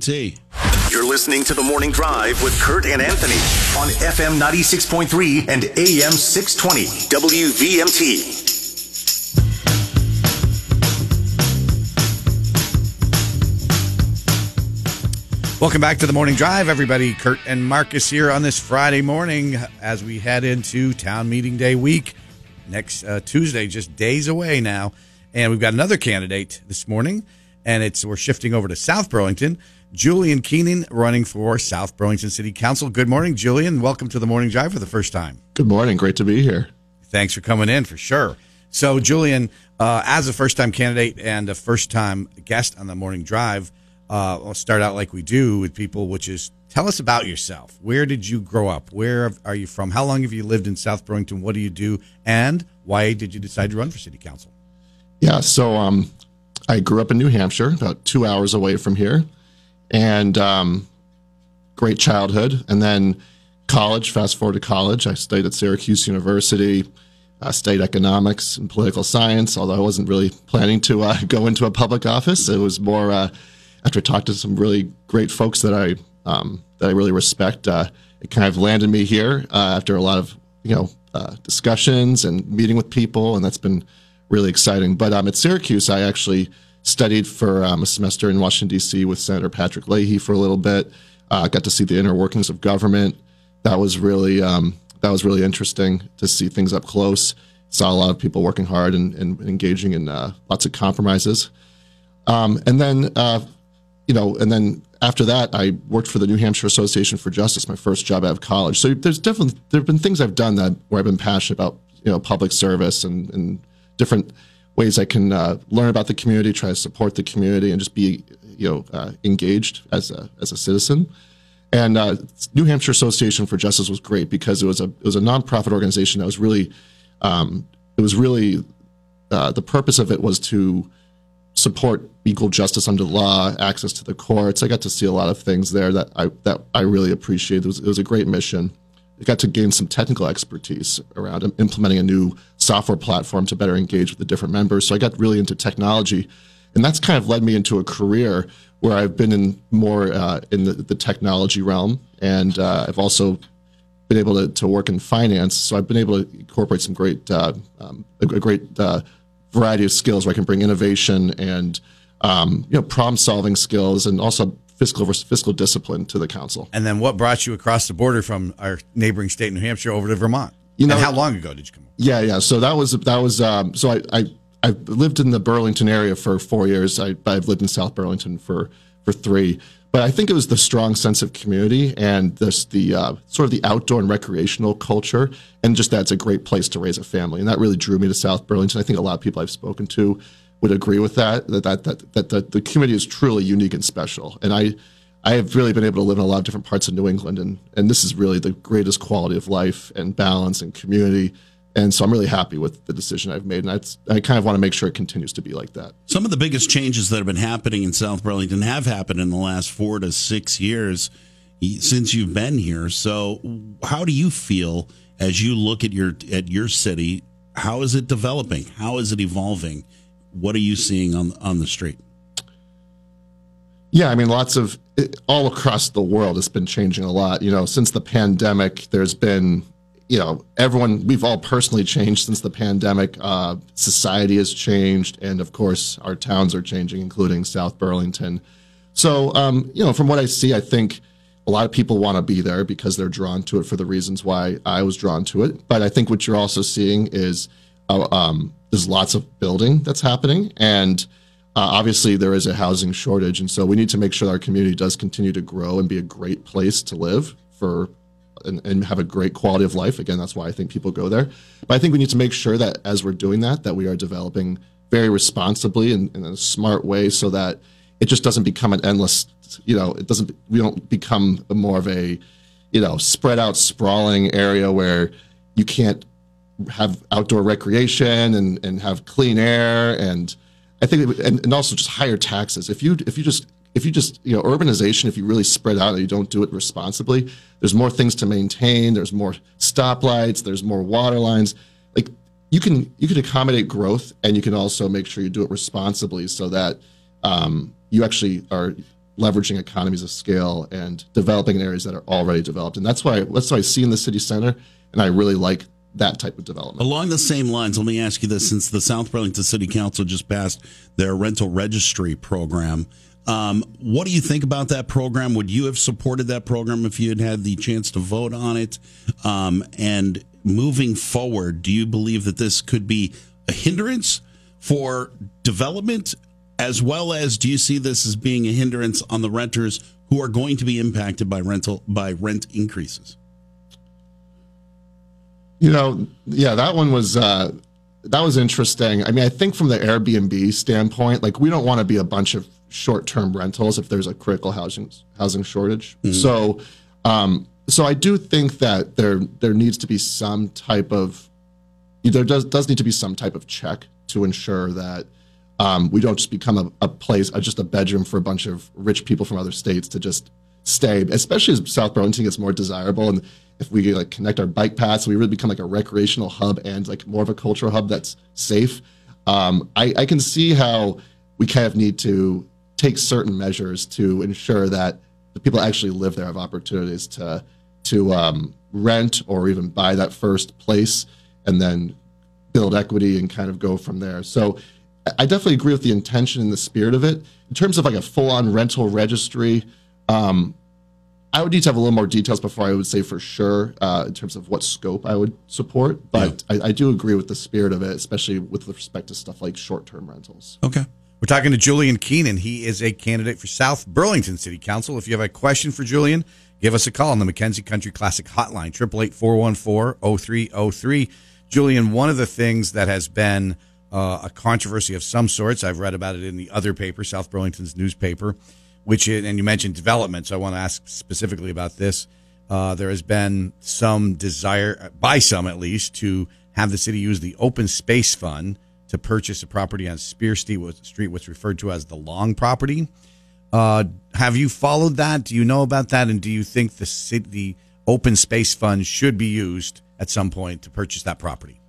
T. You're listening to the Morning Drive with Kurt and Anthony on FM 96.3 and AM 620 WVMT. Welcome back to the Morning Drive, everybody. Kurt and Marcus here on this Friday morning as we head into town meeting day week. Next uh, Tuesday, just days away now. And we've got another candidate this morning, and it's we're shifting over to South Burlington. Julian Keenan running for South Burlington City Council. Good morning, Julian. Welcome to the Morning Drive for the first time. Good morning. Great to be here. Thanks for coming in for sure. So, Julian, uh, as a first time candidate and a first time guest on the Morning Drive, uh, I'll start out like we do with people, which is tell us about yourself. Where did you grow up? Where are you from? How long have you lived in South Burlington? What do you do? And why did you decide to run for city council? Yeah, so um, I grew up in New Hampshire, about two hours away from here, and um, great childhood. And then college, fast forward to college, I studied at Syracuse University. I studied economics and political science, although I wasn't really planning to uh, go into a public office. It was more uh, after I talked to some really great folks that I um, that I really respect, uh, it kind of landed me here uh, after a lot of you know uh, discussions and meeting with people, and that's been really exciting. But um, at Syracuse, I actually studied for um, a semester in Washington D.C. with Senator Patrick Leahy for a little bit. Uh, got to see the inner workings of government. That was really um, that was really interesting to see things up close. Saw a lot of people working hard and, and engaging in uh, lots of compromises. Um, and then uh, you know, and then after that, I worked for the New Hampshire Association for Justice, my first job out of college. So there's definitely there have been things I've done that where I've been passionate about, you know, public service and, and different ways I can uh, learn about the community, try to support the community, and just be, you know, uh, engaged as a as a citizen. And uh, New Hampshire Association for Justice was great because it was a it was a nonprofit organization that was really, um, it was really, uh, the purpose of it was to support equal justice under law, access to the courts. I got to see a lot of things there that I that I really appreciated. It was, it was a great mission. I got to gain some technical expertise around implementing a new software platform to better engage with the different members. So I got really into technology, and that's kind of led me into a career where I've been in more uh, in the, the, technology realm, and uh, I've also been able to, to work in finance. So I've been able to incorporate some great uh, um, a, a, great uh, variety of skills where I can bring innovation and um, you know problem solving skills and also fiscal fiscal discipline to the council. And then what brought you across the border from our neighboring state, New Hampshire, over to Vermont? You know, and how long ago did you come? Yeah, yeah. So that was that was um, so I, I I lived in the Burlington area for four years. I, I've lived in South Burlington for for three. But I think it was the strong sense of community and this, the uh, sort of the outdoor and recreational culture, and just that's a great place to raise a family, and that really drew me to South Burlington. I think a lot of people I've spoken to would agree with that. That that that, that the, the community is truly unique and special, and I. I have really been able to live in a lot of different parts of New England, and, and this is really the greatest quality of life and balance and community and so I'm really happy with the decision I've made, and I, I kind of want to make sure it continues to be like that. Some of the biggest changes that have been happening in South Burlington have happened in the last four to six years since you've been here. So, how do you feel as you look at your at your city? How is it developing? How is it evolving? What are you seeing on on the street? Yeah, I mean, lots of all across the world, it's been changing a lot. You know, since the pandemic, there's been you know, everyone, we've all personally changed since the pandemic. Uh, society has changed. And of course, our towns are changing, including South Burlington. So, um, you know, from what I see, I think a lot of people want to be there because they're drawn to it for the reasons why I was drawn to it. But I think what you're also seeing is uh, um, there's lots of building that's happening. And Uh, obviously, there is a housing shortage. And so we need to make sure our community does continue to grow and be a great place to live for and, and have a great quality of life. Again, that's why I think people go there. But I think we need to make sure that as we're doing that, that we are developing very responsibly and in a smart way so that it just doesn't become an endless, you know, it doesn't, we don't become more of a, you know, spread out, sprawling area where you can't have outdoor recreation and, and have clean air. And I think, and, and also just higher taxes. If you, if you just if you just you know urbanization if you really spread out and you don't do it responsibly there's more things to maintain there's more stoplights there's more water lines like you can you can accommodate growth and you can also make sure you do it responsibly so that um, you actually are leveraging economies of scale and developing in areas that are already developed. And that's why that's what I see in the city center, and I really like that type of development. Along the same lines, let me ask you this: since the South Burlington City Council just passed their rental registry program, um, what do you think about that program? Would you have supported that program if you had had the chance to vote on it? Um, and moving forward, do you believe that this could be a hindrance for development, as well as do you see this as being a hindrance on the renters who are going to be impacted by rental by rent increases? You know, yeah, that one was uh, that was interesting. I mean, I think from the Airbnb standpoint, like we don't want to be a bunch of short-term rentals if there's a critical housing housing shortage. Mm-hmm. So, um, so I do think that there there needs to be some type of there does does need to be some type of check to ensure that um, we don't just become a, a place, a, just a bedroom for a bunch of rich people from other states to just stay, especially as South Burlington gets more desirable and if we like connect our bike paths, we really become like a recreational hub and like more of a cultural hub that's safe. Um, I, I can see how we kind of need to take certain measures to ensure that the people that actually live there have opportunities to to um, rent or even buy that first place and then build equity and kind of go from there. So I definitely agree with the intention and the spirit of it. In terms of like a full on rental registry, um, I would need to have a little more details before I would say for sure uh, in terms of what scope I would support. But yeah. I, I, do agree with the spirit of it, especially with respect to stuff like short term rentals. Okay. We're talking to Julian Keenan. He is a candidate for South Burlington City Council. If you have a question for Julian, give us a call on the McKenzie Country Classic Hotline, 888 Julian, one of the things that has been uh, a controversy of some sorts, I've read about it in the other paper, South Burlington's newspaper, which is, and you mentioned development, so I want to ask specifically about this. Uh, there has been some desire, by some at least, to have the city use the open space fund to purchase a property on Spear Street, what's referred to as the Long property. Uh, have you followed that? Do you know about that? And do you think the city, the open space fund should be used at some point to purchase that property?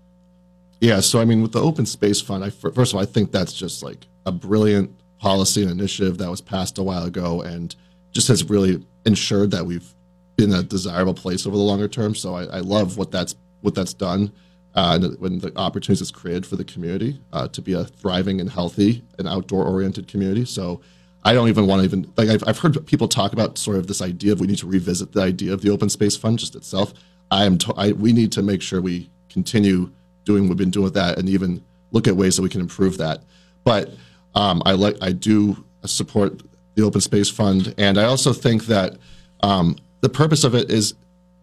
Yeah. So, I mean, with the open space fund, I, first of all, I think that's just like a brilliant policy and initiative that was passed a while ago and just has really ensured that we've been a desirable place over the longer term. So I, I love what that's what that's done uh, and when the opportunities it's created for the community uh, to be a thriving and healthy and outdoor oriented community. So I don't even want to even like I've, I've heard people talk about sort of this idea of we need to revisit the idea of the open space fund just itself. I am to, I, we need to make sure we continue doing what we've been doing with that and even look at ways that we can improve that. But um, I like I do support the Open Space Fund, and I also think that um, the purpose of it is,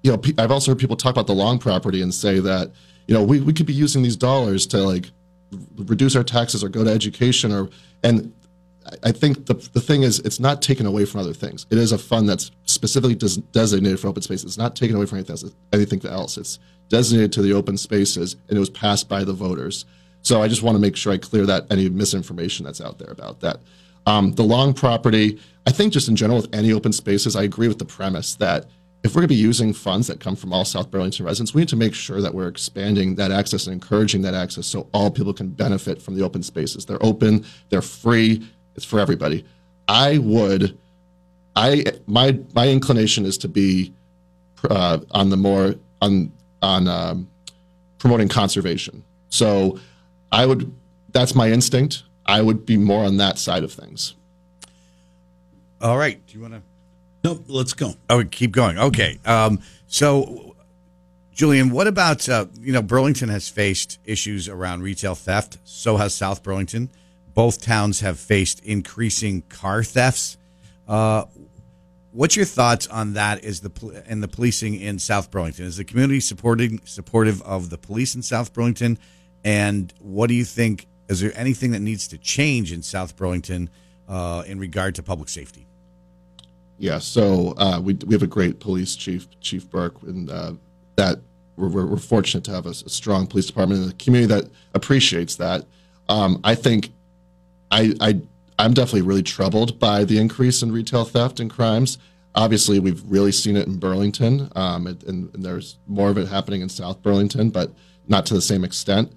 you know, I've also heard people talk about the long property and say that you know we, we could be using these dollars to like reduce our taxes or go to education or and I think the the thing is it's not taken away from other things. It is a fund that's specifically des- designated for open spaces. It's not taken away from anything else. It's designated to the open spaces, and it was passed by the voters. So I just want to make sure I clear that any misinformation that's out there about that. Um, the long property, I think just in general with any open spaces, I agree with the premise that if we're going to be using funds that come from all South Burlington residents, we need to make sure that we're expanding that access and encouraging that access so all people can benefit from the open spaces. They're open, they're free, it's for everybody. I would, I my my inclination is to be uh, on the more on on um, promoting conservation. So I would. That's my instinct. I would be more on that side of things. All right. Do you want to? No, let's go. Oh, keep going. Okay. Um, so, Julian, what about uh, you know Burlington has faced issues around retail theft. So has South Burlington. Both towns have faced increasing car thefts. Uh, what's your thoughts on that? Is the and the policing in South Burlington? Is the community supporting supportive of the police in South Burlington? And what do you think? Is there anything that needs to change in South Burlington uh, in regard to public safety? Yeah, so uh, we we have a great police chief, Chief Burke, and uh, that we're, we're, fortunate to have a, a, strong police department in the community that appreciates that. Um, I think I, I I'm definitely really troubled by the increase in retail theft and crimes. Obviously, we've really seen it in Burlington, um, and, and, there's more of it happening in South Burlington, but not to the same extent.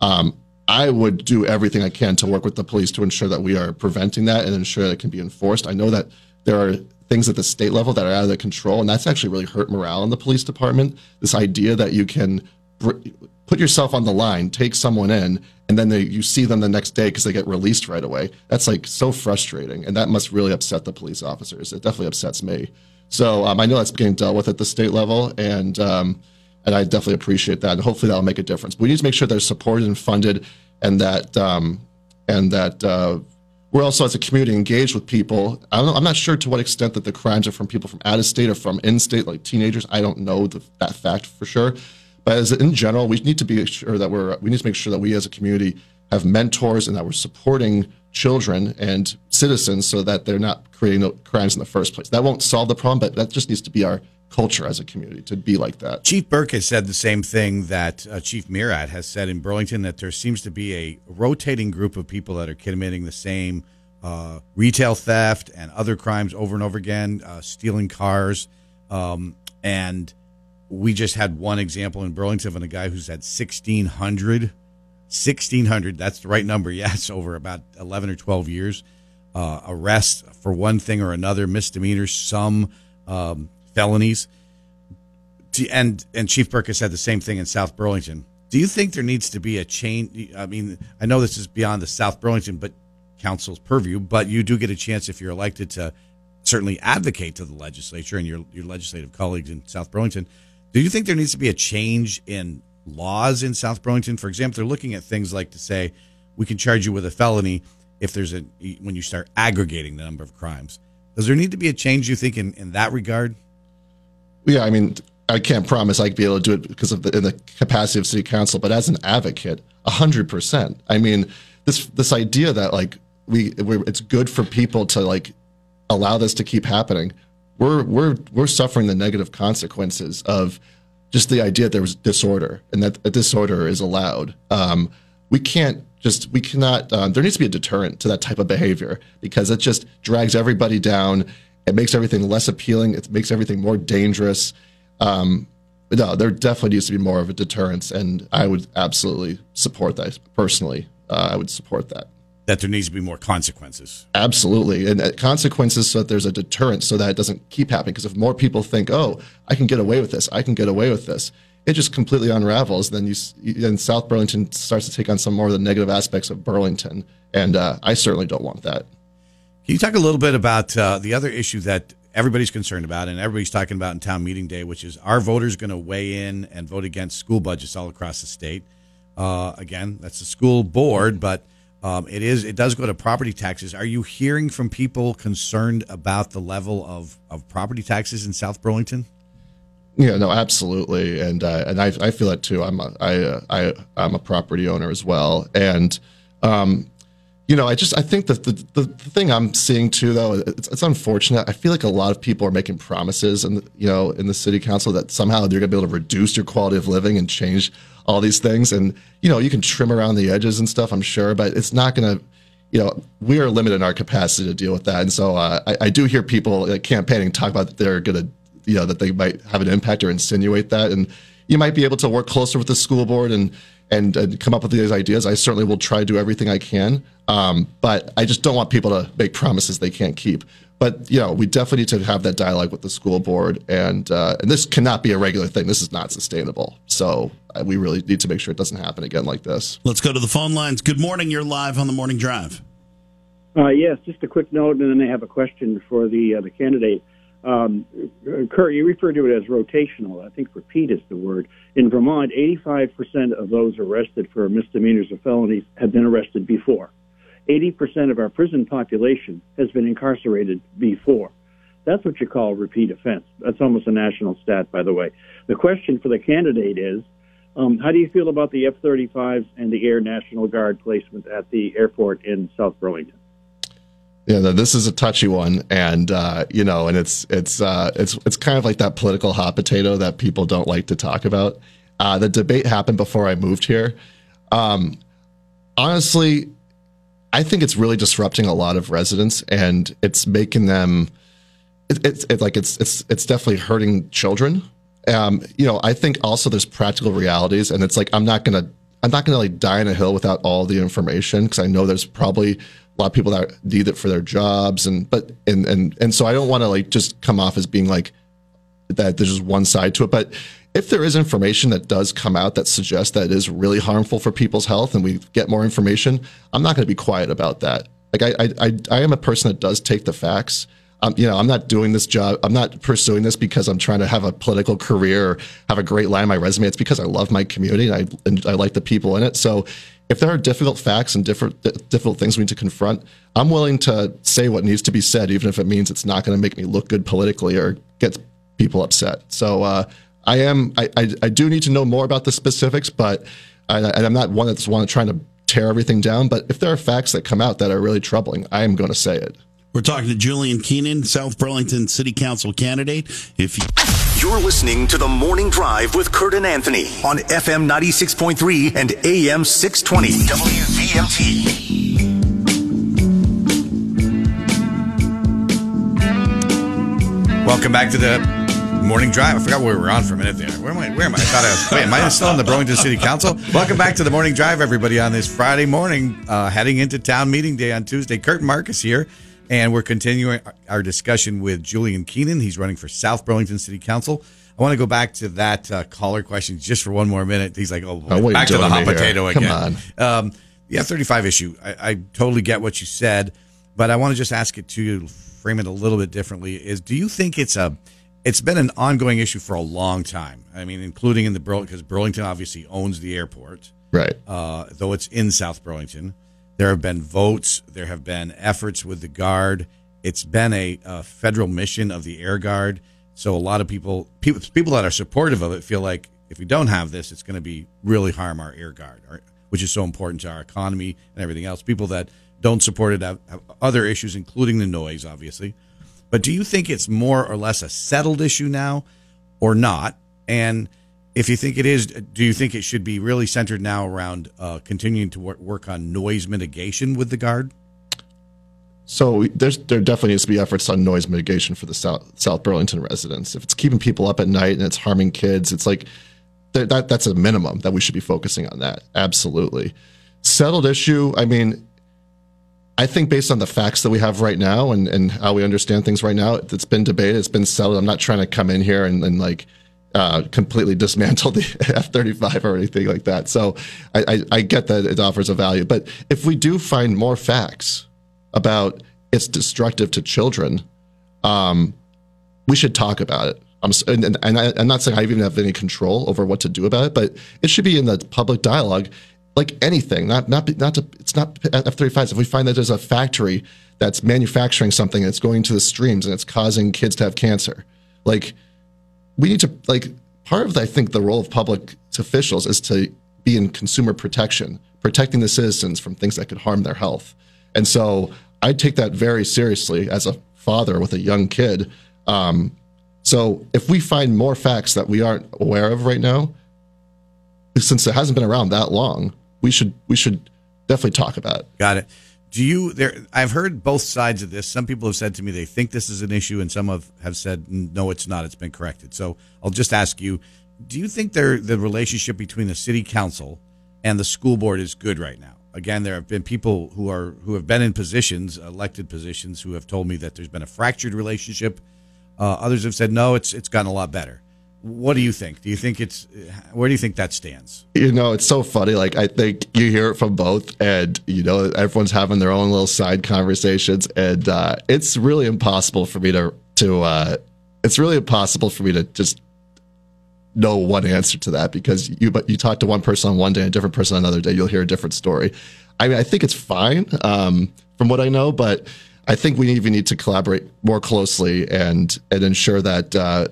Um, I would do everything I can to work with the police to ensure that we are preventing that and ensure that it can be enforced. I know that there are things at the state level that are out of their control, and that's actually really hurt morale in the police department. This idea that you can put yourself on the line, take someone in, and then they, you see them the next day because they get released right away. That's like so frustrating, and that must really upset the police officers. It definitely upsets me. So um, I know that's getting dealt with at the state level, and um, and I definitely appreciate that. And hopefully that'll make a difference. But we need to make sure they're supported and funded, and that um, and that uh, we're also as a community engaged with people. I am not sure to what extent that the crimes are from people from out of state or from in state, like teenagers. I don't know the, that fact for sure. But as in general, we need to be sure that we're we need to make sure that we as a community have mentors and that we're supporting children and citizens so that they're not creating crimes in the first place. That won't solve the problem, but that just needs to be our culture as a community to be like that. Chief Burke has said the same thing that uh, Chief Murad has said in Burlington that there seems to be a rotating group of people that are committing the same uh, retail theft and other crimes over and over again, uh, stealing cars. Um, and we just had one example in Burlington of a guy who's had 1,600, 1,600, that's the right number, yes, over about 11 or 12 years. Uh, arrests for one thing or another, misdemeanors, some um, felonies. And and Chief Burke has said the same thing in South Burlington. Do you think there needs to be a change? I mean, I know this is beyond the South Burlington, but council's purview. But you do get a chance if you're elected to certainly advocate to the legislature and your your legislative colleagues in South Burlington. Do you think there needs to be a change in laws in South Burlington? For example, they're looking at things like to say we can charge you with a felony if there's a when you start aggregating the number of crimes. Does there need to be a change? You think in, in that regard? Yeah, I mean, I can't promise I'd be able to do it because of the in the capacity of city council, but as an advocate, hundred percent. I mean, this this idea that like we it's good for people to like allow this to keep happening. We're we're we're suffering the negative consequences of just the idea that there was disorder and that a disorder is allowed. Um, we can't just we cannot. Um, there needs to be a deterrent to that type of behavior because it just drags everybody down it makes everything less appealing. It makes everything more dangerous. Um, no, there definitely needs to be more of a deterrence, and I would absolutely support that personally. Uh, I would support that. That there needs to be more consequences. Absolutely, and uh, consequences so that there's a deterrent, so that it doesn't keep happening. Because if more people think, "Oh, I can get away with this. I can get away with this," it just completely unravels. Then you, then South Burlington starts to take on some more of the negative aspects of Burlington, and uh, I certainly don't want that. Can you talk a little bit about uh, the other issue that everybody's concerned about and everybody's talking about in town meeting day, which is are voters going to weigh in and vote against school budgets all across the state? Uh, again, that's the school board, but um, it is it does go to property taxes. Are you hearing from people concerned about the level of, of property taxes in South Burlington? Yeah, no, absolutely, and uh, and I, I feel that too. I'm a, I, uh, I I'm a property owner as well, and um, you know, I just I think that the, the, thing I'm seeing too, though, it's, it's, unfortunate. I feel like a lot of people are making promises, and you know, in the city council that somehow they're going to be able to reduce your quality of living and change all these things. And you know, you can trim around the edges and stuff, I'm sure, but it's not going to. You know, we are limited in our capacity to deal with that, and so uh, I, I, do hear people like, campaigning talk about that they're going to, you know, that they might have an impact or insinuate that, and you might be able to work closer with the school board and and, and come up with these ideas. I certainly will try to do everything I can. Um, but I just don't want people to make promises they can't keep. But you know, we definitely need to have that dialogue with the school board, and uh, and this cannot be a regular thing. This is not sustainable. So uh, we really need to make sure it doesn't happen again like this. Let's go to the phone lines. Good morning. You're live on the morning drive. Uh, yes, just a quick note, and then I have a question for the uh, the candidate. Um, Kurt, you refer to it as rotational. I think repeat is the word. In Vermont, 85% of those arrested for misdemeanors or felonies have been arrested before. 80% of our prison population has been incarcerated before. That's what you call repeat offense. That's almost a national stat, by the way. The question for the candidate is, um, how do you feel about the F-35s and the Air National Guard placement at the airport in South Burlington? Yeah, this is a touchy one, and uh, you know, and it's it's uh, it's it's kind of like that political hot potato that people don't like to talk about. Uh, the debate happened before I moved here. Um, honestly, I think it's really disrupting a lot of residents, and it's making them. It, it's it, like it's it's it's definitely hurting children. Um, you know, I think also there's practical realities, and it's like I'm not gonna I'm not gonna like die on a hill without all the information because I know there's probably a lot of people that need it for their jobs, and but and and and so I don't want to like just come off as being like that. There's just one side to it, but if there is information that does come out that suggests that it is really harmful for people's health, and we get more information, I'm not going to be quiet about that. Like I, I, I, I am a person that does take the facts. Um, you know, I'm not doing this job. I'm not pursuing this because I'm trying to have a political career or have a great line on my resume. It's because I love my community and I, and I like the people in it. So if there are difficult facts and different difficult things we need to confront, I'm willing to say what needs to be said, even if it means it's not going to make me look good politically or get people upset. So uh, I am. I, I, I do need to know more about the specifics, but I, I'm not one that's one trying to tear everything down. But if there are facts that come out that are really troubling, I am going to say it. We're talking to Julian Keenan, South Burlington City Council candidate. If you- You're listening to the Morning Drive with Kurt and Anthony on FM 96.3 and AM 620 WVMT. Welcome back to the morning drive. I forgot where we were on for a minute there. Where am I? Where am I? I thought I was. Wait, am I still in the Burlington City Council? Welcome back to the morning drive, everybody. On this Friday morning, uh, heading into town meeting day on Tuesday. Kurt and Marcus here, and we're continuing our discussion with Julian Keenan. He's running for South Burlington City Council. I want to go back to that uh, caller question just for one more minute. He's like, "Oh, Oh, what are you back to the hot to me here? potato Come again." Um, the F thirty five issue. I, I totally get what you said, but I want to just ask it to you, frame it a little bit differently. Is do you think it's a it's been an ongoing issue for a long time. I mean, including in the Burlington, because Burlington obviously owns the airport, Right. uh, though it's in South Burlington. There have been votes. There have been efforts with the Guard. It's been a, a federal mission of the Air Guard. So a lot of people, people, people that are supportive of it, feel like if we don't have this, it's going to be really harm our Air Guard, which is so important to our economy and everything else. People that don't support it have, have other issues, including the noise, obviously. But do you think it's more or less a settled issue now or not? And if you think it is, do you think it should be really centered now around uh, continuing to work, work on noise mitigation with the Guard? So there's there definitely needs to be efforts on noise mitigation for the South South Burlington residents. If it's keeping people up at night and it's harming kids, it's like that, that that's a minimum that we should be focusing on that. Absolutely. Settled issue. I mean, I think based on the facts that we have right now and, and how we understand things right now, it's been debated, it's been settled. I'm not trying to come in here and, and like uh, completely dismantle the F 35 or anything like that. So I, I, I get that it offers a value. But if we do find more facts about it's destructive to children, um, we should talk about it. I'm, and, and, I, I'm not saying I even have any control over what to do about it, but it should be in the public dialogue, like anything. Not not not to. It's not F-35s. If we find that there's a factory that's manufacturing something and it's going to the streams and it's causing kids to have cancer, like we need to like part of I think the role of public officials is to be in consumer protection, protecting the citizens from things that could harm their health. And so I take that very seriously as a father with a young kid. Um, so if we find more facts that we aren't aware of right now, since it hasn't been around that long, we should we should definitely talk about it. Got it. Do you there? I've heard both sides of this. Some people have said to me they think this is an issue, and some have, have said no, it's not. It's been corrected. So I'll just ask you: Do you think there the relationship between the city council and the school board is good right now? Again, there have been people who are who have been in positions, elected positions, who have told me that there's been a fractured relationship. Uh, others have said no, it's it's gotten a lot better. What do you think? Do you think it's where do you think that stands? you know, it's so funny. Like I think you hear it from both, and you know, everyone's having their own little side conversations, and uh, it's really impossible for me to to. Uh, it's really impossible for me to just know one answer to that because you but you talk to one person on one day and a different person on another day, you'll hear a different story. I mean, I think it's fine um, from what I know, but I think we even need to collaborate more closely and and ensure that. Uh,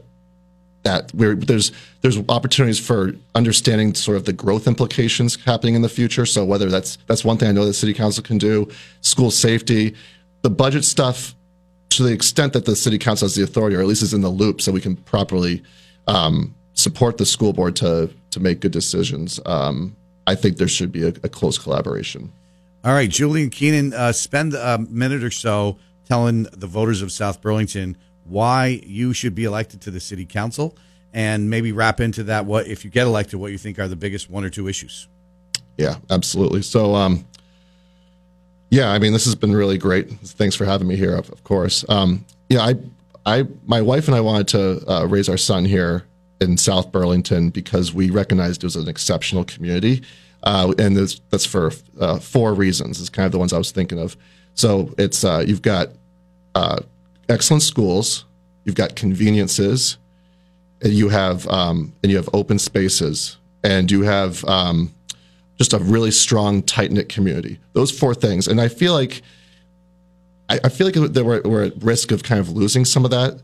that we're, there's there's opportunities for understanding sort of the growth implications happening in the future. So whether that's that's one thing I know the city council can do, school safety, the budget stuff, to the extent that the city council has the authority, or at least is in the loop, so we can properly um, support the school board to to make good decisions. Um, I think there should be a, a close collaboration. All right, Julian Keenan, uh, spend a minute or so telling the voters of South Burlington why you should be elected to the city council, and maybe wrap into that what if you get elected, what you think are the biggest one or two issues. Yeah, absolutely. So, um, Yeah, I mean, this has been really great. Thanks for having me here, of, of course. Um, yeah, I, I, my wife and I wanted to uh, raise our son here in South Burlington because we recognized it was an exceptional community, uh, and this, that's for uh, four reasons. It's kind of the ones I was thinking of. So it's uh, you've got uh, excellent schools, you've got conveniences, and you have um, and you have open spaces, and you have um, just a really strong, tight knit community. Those four things, and I feel like I, I feel like we're, we're at risk of kind of losing some of that.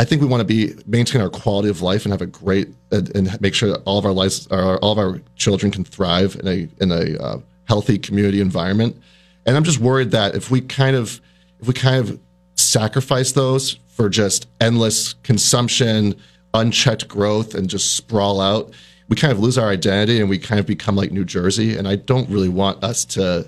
I think we want to be maintain our quality of life and have a great and, and make sure that all of our lives, our, all of our children can thrive in a in a uh, healthy community environment. And I'm just worried that if we kind of if we kind of sacrifice those for just endless consumption, unchecked growth, and just sprawl out, we kind of lose our identity and we kind of become like New Jersey. And I don't really want us to